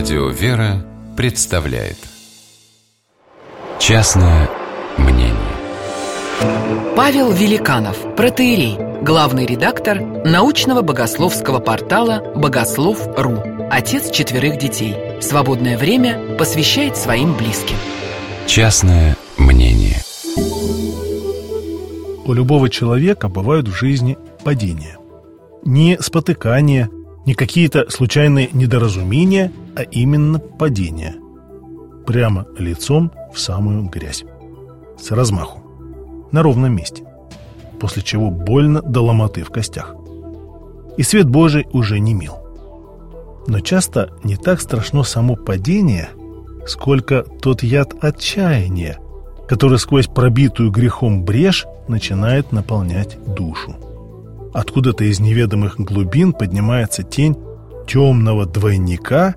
Радио «Вера» представляет Частное мнение Павел Великанов, протеерей, главный редактор научного богословского портала «Богослов.ру», отец четверых детей. В свободное время посвящает своим близким. Частное мнение У любого человека бывают в жизни падения. Не спотыкания, не какие-то случайные недоразумения, а именно падения. Прямо лицом в самую грязь. С размаху. На ровном месте. После чего больно до ломоты в костях. И свет Божий уже не мил. Но часто не так страшно само падение, сколько тот яд отчаяния, который сквозь пробитую грехом брешь начинает наполнять душу. Откуда-то из неведомых глубин поднимается тень темного двойника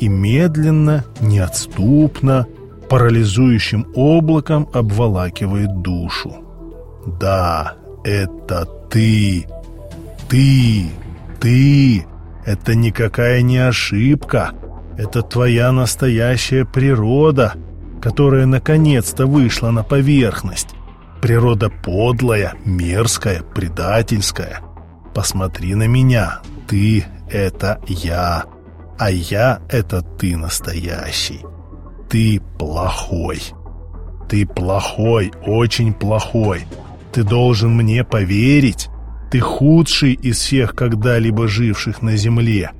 и медленно, неотступно, парализующим облаком обволакивает душу. Да, это ты, ты, ты. Это никакая не ошибка. Это твоя настоящая природа, которая наконец-то вышла на поверхность. Природа подлая, мерзкая, предательская. Посмотри на меня. Ты — это я. А я — это ты настоящий. Ты плохой. Ты плохой, очень плохой. Ты должен мне поверить. Ты худший из всех когда-либо живших на земле.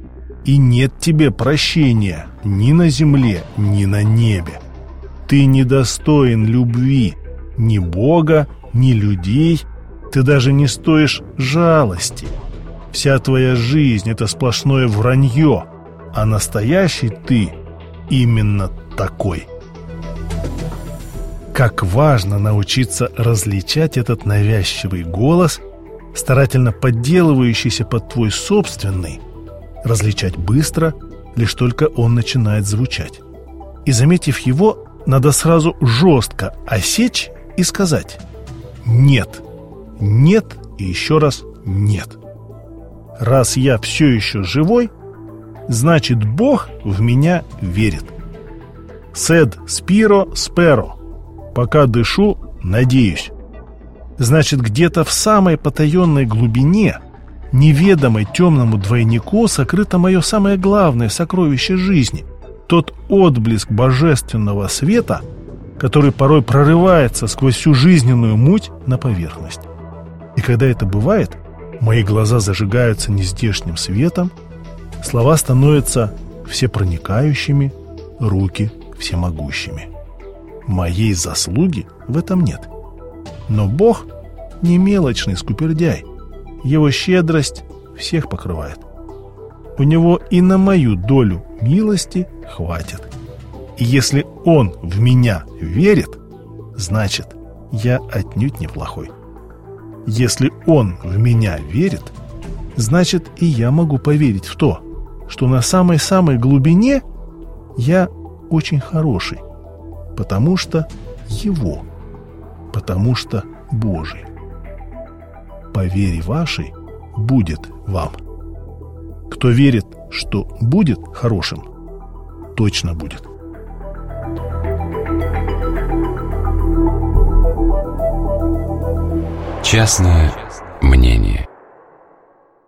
И нет тебе прощения ни на земле, ни на небе. Ты недостоин любви, ни Бога, ни людей. Ты даже не стоишь жалости. Вся твоя жизнь — это сплошное вранье, а настоящий ты именно такой. Как важно научиться различать этот навязчивый голос, старательно подделывающийся под твой собственный, различать быстро, лишь только он начинает звучать. И заметив его, надо сразу жестко осечь и сказать «нет», «нет» и еще раз «нет». Раз я все еще живой, значит Бог в меня верит. Сед спиро сперо. Пока дышу, надеюсь. Значит, где-то в самой потаенной глубине, неведомой темному двойнику, сокрыто мое самое главное сокровище жизни. Тот отблеск божественного света — который порой прорывается сквозь всю жизненную муть на поверхность. И когда это бывает, мои глаза зажигаются нездешним светом, слова становятся всепроникающими, руки всемогущими. Моей заслуги в этом нет. Но Бог не мелочный скупердяй. Его щедрость всех покрывает. У него и на мою долю милости хватит. И если он в меня верит, значит, я отнюдь неплохой. Если он в меня верит, значит, и я могу поверить в то, что на самой-самой глубине я очень хороший, потому что его, потому что Божий. По вере вашей будет вам. Кто верит, что будет хорошим, точно будет. Частное мнение